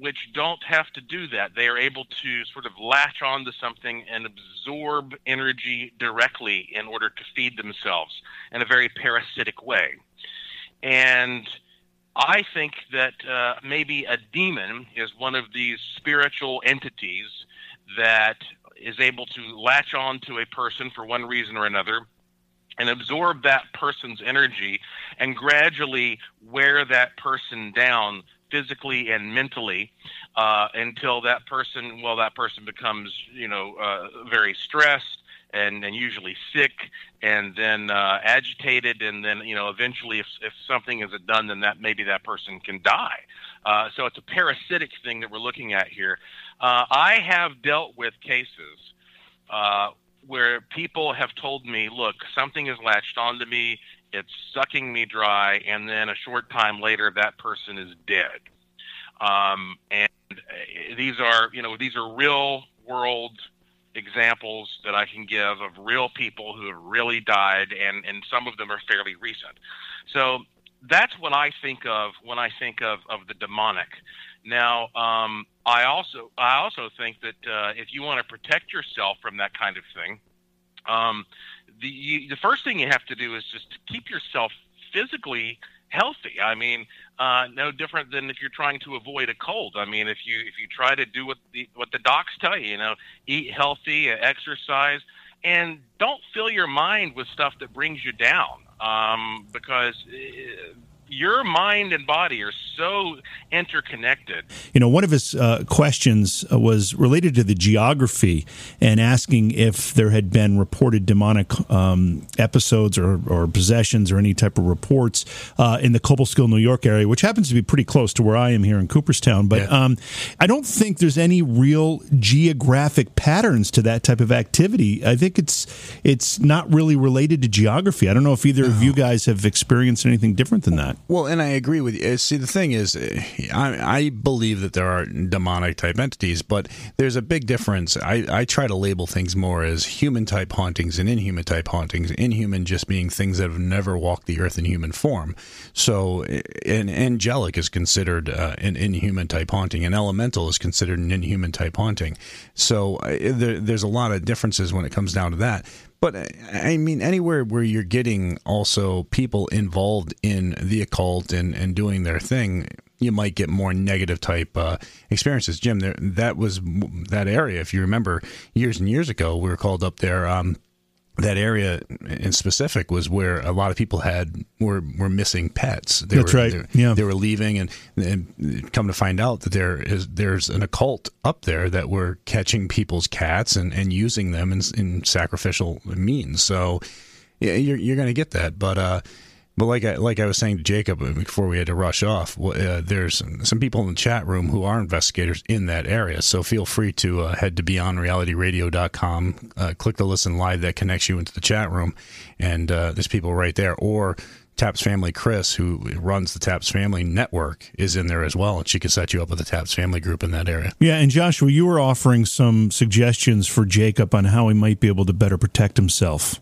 which don't have to do that. They are able to sort of latch onto something and absorb energy directly in order to feed themselves in a very parasitic way. And I think that uh, maybe a demon is one of these spiritual entities that is able to latch on to a person for one reason or another and absorb that person's energy and gradually wear that person down physically and mentally uh, until that person, well, that person becomes, you know, uh, very stressed and, and usually sick and then uh, agitated. And then, you know, eventually if, if something isn't done, then that maybe that person can die. Uh, so it's a parasitic thing that we're looking at here. Uh, I have dealt with cases uh, where people have told me, look, something has latched onto me it's sucking me dry, and then a short time later, that person is dead. Um, and uh, these are, you know, these are real world examples that I can give of real people who have really died, and and some of them are fairly recent. So that's what I think of when I think of of the demonic. Now, um, I also I also think that uh, if you want to protect yourself from that kind of thing, um, the you, the first thing you have to do is just keep yourself physically healthy. I mean, uh, no different than if you're trying to avoid a cold. I mean, if you if you try to do what the what the docs tell you, you know, eat healthy, exercise, and don't fill your mind with stuff that brings you down. Um, because uh, your mind and body are so interconnected. You know, one of his uh, questions uh, was related to the geography and asking if there had been reported demonic um, episodes or, or, possessions or any type of reports uh, in the Cobleskill, New York area, which happens to be pretty close to where I am here in Cooperstown. But yeah. um, I don't think there's any real geographic patterns to that type of activity. I think it's it's not really related to geography. I don't know if either no. of you guys have experienced anything different than that. Well, and I agree with you. See, the thing is, I, I believe that there are demonic type entities, but there's a big difference. I, I try to label things more as human type hauntings and inhuman type hauntings. Inhuman just being things that have never walked the earth in human form. So, an angelic is considered uh, an inhuman type haunting, an elemental is considered an inhuman type haunting. So, uh, there, there's a lot of differences when it comes down to that. But I mean, anywhere where you're getting also people involved in the occult and, and doing their thing, you might get more negative type uh, experiences. Jim, there, that was that area. If you remember, years and years ago, we were called up there. Um, that area in specific was where a lot of people had were were missing pets. They That's were, right. They, yeah, they were leaving, and, and come to find out that there is there's an occult up there that were catching people's cats and, and using them in, in sacrificial means. So yeah, you're you're going to get that, but uh, but like I, like I was saying to Jacob before we had to rush off, uh, there's some, people in the chat room who are investigators in that area. So feel free to uh, head to beyondrealityradio.com, uh, click the listen live that connects you into the chat room, and uh, there's people right there. Or Taps Family Chris, who runs the Taps Family Network, is in there as well, and she can set you up with a Taps Family group in that area. Yeah, and Joshua, you were offering some suggestions for Jacob on how he might be able to better protect himself.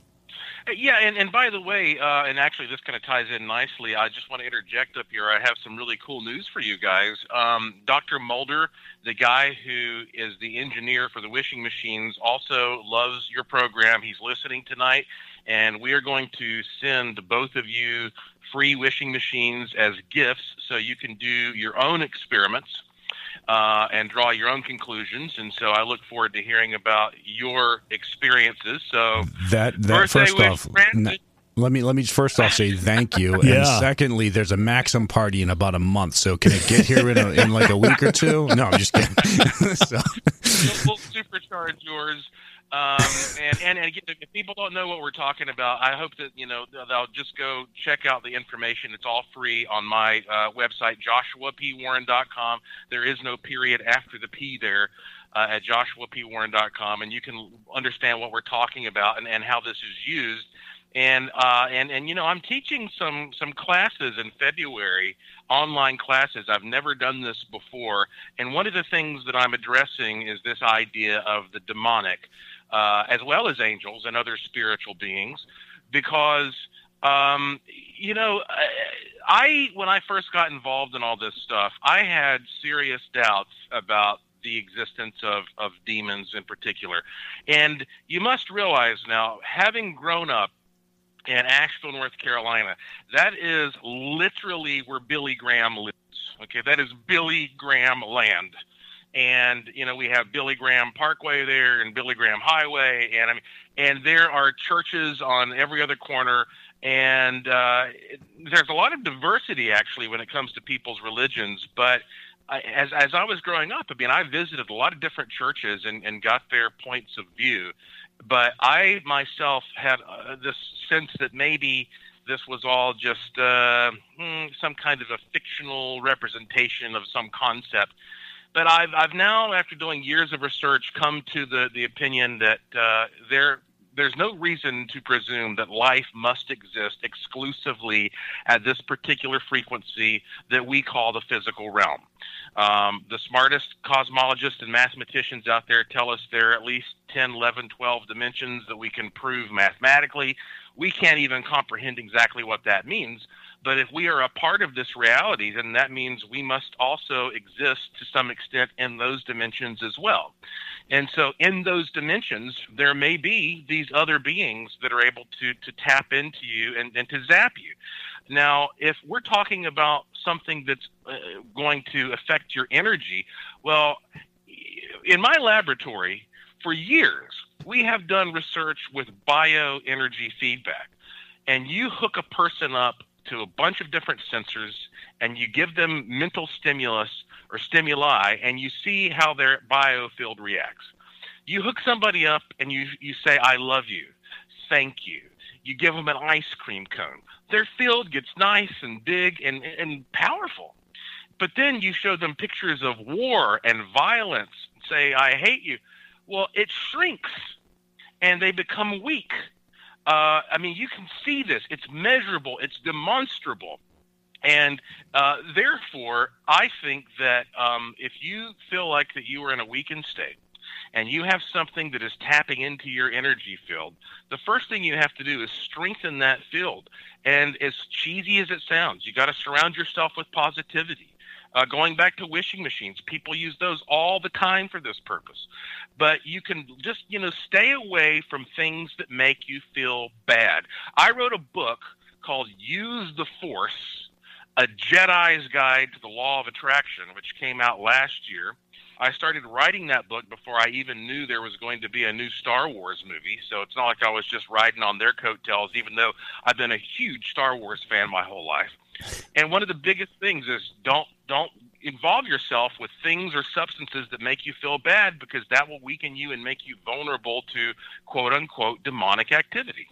Yeah, and, and by the way, uh, and actually this kind of ties in nicely. I just want to interject up here. I have some really cool news for you guys. Um, Dr. Mulder, the guy who is the engineer for the wishing machines, also loves your program. He's listening tonight, and we are going to send both of you free wishing machines as gifts so you can do your own experiments uh, and draw your own conclusions. And so I look forward to hearing about your experiences. So that that first off. let me let me first off say thank you, yeah. and secondly, there's a Maxim party in about a month, so can it get here in, a, in like a week or two? No, I'm just kidding. so. We'll supercharge yours um, and, and, and again, if people don't know what we're talking about, I hope that you know they'll just go check out the information. It's all free on my uh, website, joshuapwarren.com. There is no period after the P there uh, at joshuapwarren.com, and you can understand what we're talking about and, and how this is used and uh, and and you know I'm teaching some some classes in February, online classes. I've never done this before, and one of the things that I'm addressing is this idea of the demonic, uh, as well as angels and other spiritual beings, because um, you know I when I first got involved in all this stuff, I had serious doubts about the existence of, of demons in particular. And you must realize now, having grown up in Asheville, North Carolina. That is literally where Billy Graham lives. Okay, that is Billy Graham land. And you know we have Billy Graham Parkway there and Billy Graham Highway, and I mean, and there are churches on every other corner, and uh, there's a lot of diversity actually when it comes to people's religions. But I, as as I was growing up, I mean, I visited a lot of different churches and, and got their points of view but I myself had uh, this sense that maybe this was all just uh, hmm, some kind of a fictional representation of some concept. But I've, I've now, after doing years of research, come to the, the opinion that uh, there there's no reason to presume that life must exist exclusively at this particular frequency that we call the physical realm. Um, the smartest cosmologists and mathematicians out there tell us there are at least 10, 11, 12 dimensions that we can prove mathematically. We can't even comprehend exactly what that means. But if we are a part of this reality, then that means we must also exist to some extent in those dimensions as well. And so, in those dimensions, there may be these other beings that are able to, to tap into you and, and to zap you. Now, if we're talking about something that's uh, going to affect your energy, well, in my laboratory, for years, we have done research with bioenergy feedback. And you hook a person up to a bunch of different sensors and you give them mental stimulus or stimuli and you see how their biofield reacts. You hook somebody up and you, you say, I love you, thank you. You give them an ice cream cone. Their field gets nice and big and, and powerful. But then you show them pictures of war and violence, say, I hate you. Well, it shrinks and they become weak uh, I mean, you can see this. It's measurable. It's demonstrable. And uh, therefore, I think that um, if you feel like that you are in a weakened state and you have something that is tapping into your energy field, the first thing you have to do is strengthen that field. And as cheesy as it sounds, you got to surround yourself with positivity. Uh, going back to wishing machines, people use those all the time for this purpose. But you can just, you know, stay away from things that make you feel bad. I wrote a book called Use the Force, a Jedi's Guide to the Law of Attraction, which came out last year. I started writing that book before I even knew there was going to be a new Star Wars movie. So it's not like I was just riding on their coattails, even though I've been a huge Star Wars fan my whole life. And one of the biggest things is don't don't involve yourself with things or substances that make you feel bad because that will weaken you and make you vulnerable to quote unquote demonic activity.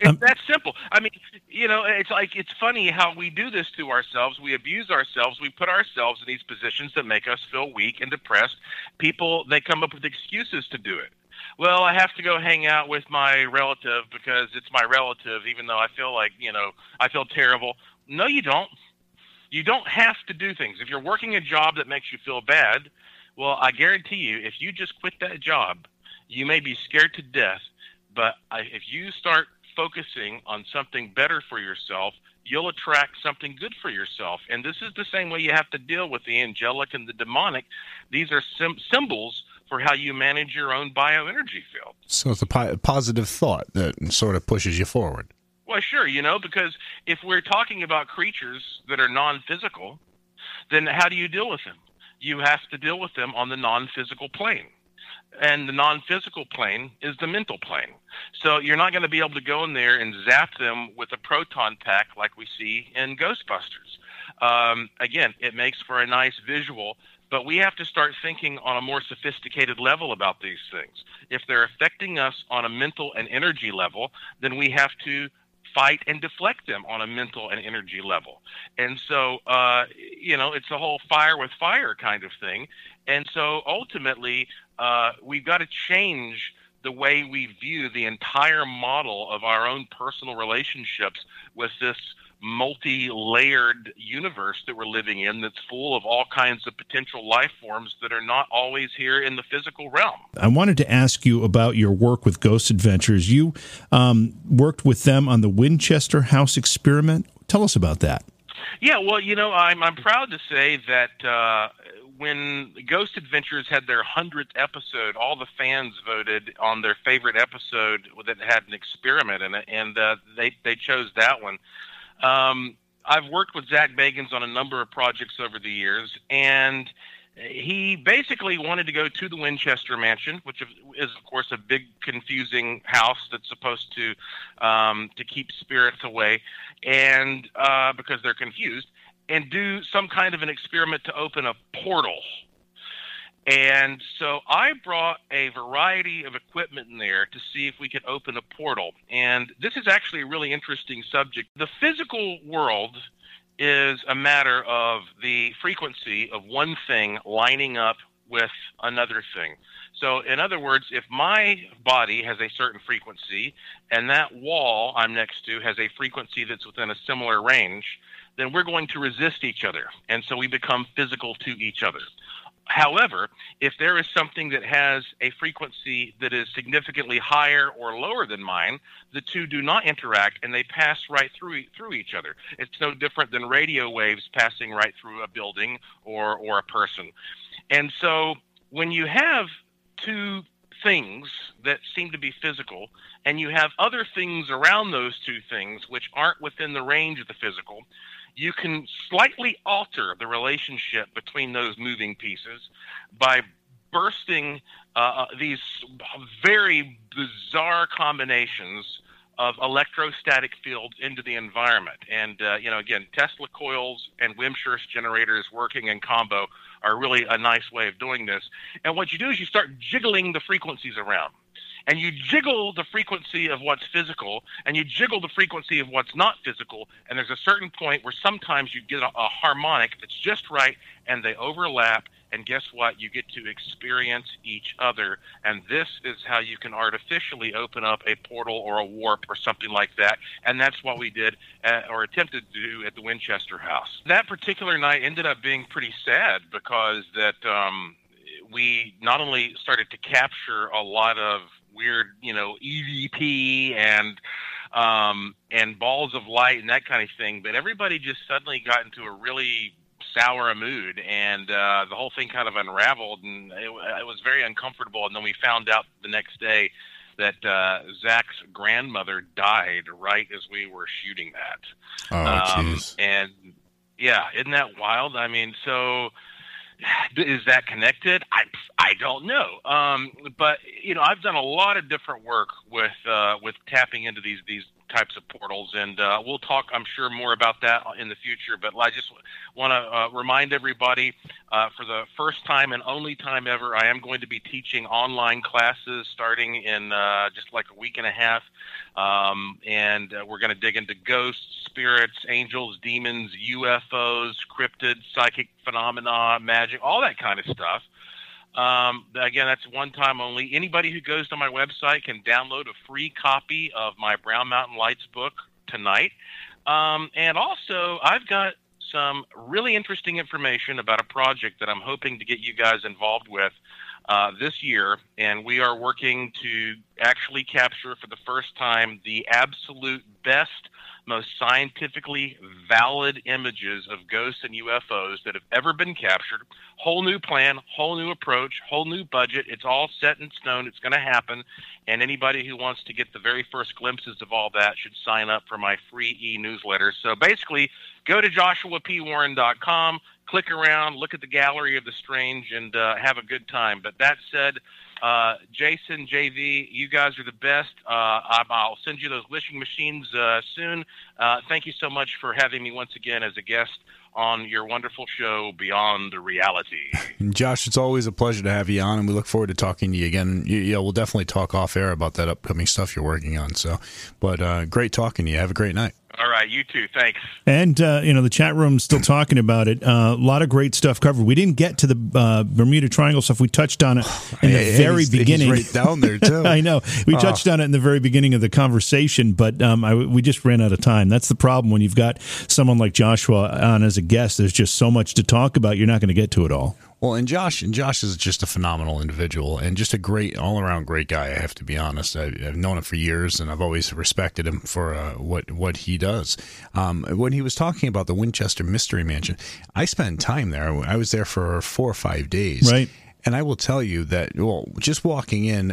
It's um, that simple. I mean, you know, it's like it's funny how we do this to ourselves. We abuse ourselves. We put ourselves in these positions that make us feel weak and depressed. People they come up with excuses to do it. Well, I have to go hang out with my relative because it's my relative, even though I feel like you know I feel terrible. No, you don't. You don't have to do things. If you're working a job that makes you feel bad, well, I guarantee you, if you just quit that job, you may be scared to death. But if you start focusing on something better for yourself, you'll attract something good for yourself. And this is the same way you have to deal with the angelic and the demonic. These are sim- symbols for how you manage your own bioenergy field. So it's a po- positive thought that sort of pushes you forward. Well, sure, you know, because if we're talking about creatures that are non physical, then how do you deal with them? You have to deal with them on the non physical plane. And the non physical plane is the mental plane. So you're not going to be able to go in there and zap them with a proton pack like we see in Ghostbusters. Um, again, it makes for a nice visual, but we have to start thinking on a more sophisticated level about these things. If they're affecting us on a mental and energy level, then we have to fight and deflect them on a mental and energy level. And so, uh, you know, it's a whole fire with fire kind of thing. And so ultimately, uh, we've got to change the way we view the entire model of our own personal relationships with this multi-layered universe that we're living in that's full of all kinds of potential life forms that are not always here in the physical realm. I wanted to ask you about your work with Ghost Adventures. You um, worked with them on the Winchester House experiment. Tell us about that. Yeah, well, you know, I'm I'm proud to say that uh, when Ghost Adventures had their hundredth episode, all the fans voted on their favorite episode that had an experiment in it, and uh, they they chose that one. Um, I've worked with Zak Bagans on a number of projects over the years, and he basically wanted to go to the Winchester Mansion, which is, of course, a big, confusing house that's supposed to um, to keep spirits away, and uh, because they're confused, and do some kind of an experiment to open a portal and so I brought a variety of equipment in there to see if we could open a portal. And this is actually a really interesting subject. The physical world is a matter of the frequency of one thing lining up with another thing. So, in other words, if my body has a certain frequency and that wall I'm next to has a frequency that's within a similar range, then we're going to resist each other. And so we become physical to each other. However, if there is something that has a frequency that is significantly higher or lower than mine, the two do not interact and they pass right through through each other. It's no different than radio waves passing right through a building or or a person. And so when you have two things that seem to be physical and you have other things around those two things which aren't within the range of the physical, you can slightly alter the relationship between those moving pieces by bursting uh, uh, these very bizarre combinations of electrostatic fields into the environment. And, uh, you know, again, Tesla coils and Wimshurst generators working in combo are really a nice way of doing this. And what you do is you start jiggling the frequencies around and you jiggle the frequency of what's physical and you jiggle the frequency of what's not physical and there's a certain point where sometimes you get a, a, harmonic that's just right and they overlap and guess what? You get to experience each other. And this is how you can artificially open up a portal or a warp or something like that. And that's what we did at, or attempted to do at the winchester house. That particular night ended up being pretty sad because that um, we not only started to capture a lot of weird, you know, EVP and um, and balls of light and that kind of thing. But everybody just suddenly got into a really sour mood, and uh, the whole thing kind of unraveled, and it, it was very uncomfortable. And then we found out the next day that uh, Zak's grandmother died right as we were shooting that. Oh, jeez. Um, and yeah, isn't that wild? I mean, so is that connected? I I don't know. Um, but you know, I've done a lot of different work with uh, with tapping into these these types of portals, and uh, we'll talk, I'm sure, more about that in the future. But I just want to uh, remind everybody, uh, for the first time and only time ever, I am going to be teaching online classes starting in uh, just like a week and a half, um, and uh, we're going to dig into ghosts, spirits, angels, demons, UFOs, cryptids, psychic phenomena, magic, all that kind of stuff. Um, again, that's one time only. Anybody who goes to my website can download a free copy of my Brown Mountain Lights book tonight. Um, and also, I've got some really interesting information about a project that I'm hoping to get you guys involved with uh, this year. And we are working to actually capture for the first time the absolute best most scientifically valid images of ghosts and UFOs that have ever been captured. Whole new plan, whole new approach, whole new budget. It's all set in stone. It's going to happen. And anybody who wants to get the very first glimpses of all that should sign up for my free e newsletter. So basically, go to joshuapwarren.com, click around, look at the gallery of the strange, and uh, have a good time. But that said, uh, Jason, JV, you guys are the best. Uh, I'll send you those wishing machines uh, soon. Uh, thank you so much for having me once again as a guest on your wonderful show, Beyond the Reality. Josh, it's always a pleasure to have you on, and we look forward to talking to you again. Yeah, we'll definitely talk off air about that upcoming stuff you're working on. So, but uh, great talking to you. Have a great night. All right, you too. Thanks. And uh, you know the chat room's still talking about it. Uh, a lot of great stuff covered. We didn't get to the uh, Bermuda Triangle stuff. We touched on it in the And very he's- he's beginning. right down there too. I know we Oh. touched on it in the very beginning of the conversation, but um, I, we just ran out of time. That's the problem when you've got someone like Joshua on as a guest. There's just so much to talk about. You're not going to get to it all. Well, and Josh, and Josh is just a phenomenal individual and just a great, all around great guy. I have to be honest. I, I've known him for years, and I've always respected him for uh, what what he does. Um, when he was talking about the Winchester Mystery Mansion, I spent time there. I was there for four or five days. Right. And I will tell you that, well, just walking in,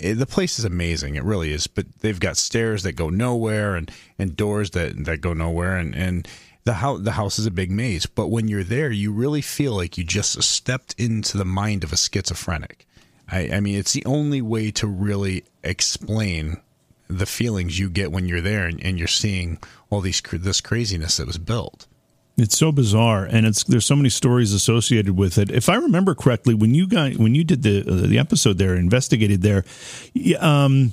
eh, the place is amazing. It really is. But they've got stairs that go nowhere and, and doors that, that go nowhere. And, and the house, the house is a big maze. But when you're there, you really feel like you just stepped into the mind of a schizophrenic. I, I mean, it's the only way to really explain the feelings you get when you're there and, and you're seeing all these this craziness that was built. It's so bizarre, and it's there's so many stories associated with it. If I remember correctly, when you got when you did the uh, the episode there, investigated there, um,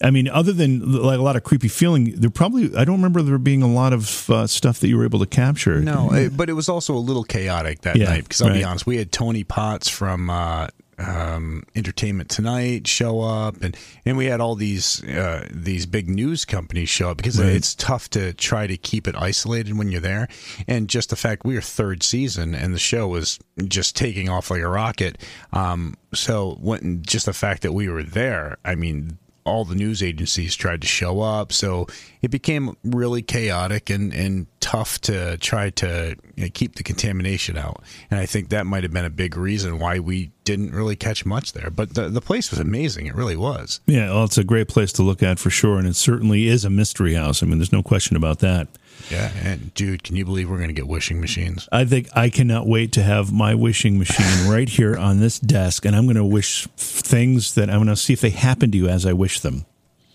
I mean, other than like a lot of creepy feeling, there probably I don't remember there being a lot of uh, stuff that you were able to capture. No, it, but it was also a little chaotic that Yeah, night because I'll be honest, we had Tony Potts from uh, um, Entertainment Tonight show up, and and we had all these uh, these big news companies show up because Right. it's tough to try to keep it isolated when you're there, and just the fact we were third season and the show was just taking off like a rocket. Um, so when just the fact that we were there, I mean all the news agencies tried to show up. So it became really chaotic and, and tough to try to you know, keep the contamination out. And I think that might have been a big reason why we didn't really catch much there. But the, the place was amazing. It really was. Yeah, well, it's a great place to look at for sure, and it certainly is a mystery house. I mean, there's no question about that. Yeah. And dude, can you believe we're going to get wishing machines? I think I cannot wait to have my wishing machine right here on this desk, and I'm going to wish things that I'm going to see if they happen to you as I wish them.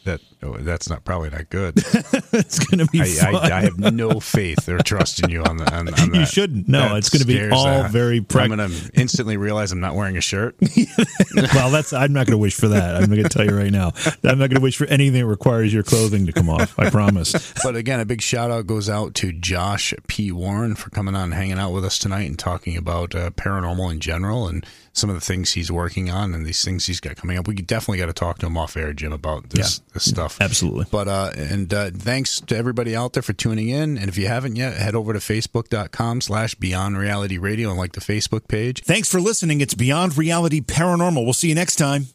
That oh, that's not probably not good. It's going to be I. I, I have no faith or trust in you on, the, on, on that. You shouldn't. No, That it's gonna be all the- very I'm going to instantly realize I'm not wearing a shirt. well, that's I'm not going to wish for that. I'm going to tell you right now. I'm not going to wish for anything that requires your clothing to come off. I promise. But again, a big shout out goes out to Josh P. Warren for coming on and hanging out with us tonight and talking about uh, paranormal in general and some of the things he's working on and these things he's got coming up. We definitely got to talk to him off air, Jim, about this, Yeah. this stuff. Absolutely. But uh, and uh, thanks to everybody out there for tuning in. And if you haven't yet, head over to facebook.com slash Beyond Reality Radio and like the Facebook page. Thanks for listening. It's Beyond Reality Paranormal. We'll see you next time.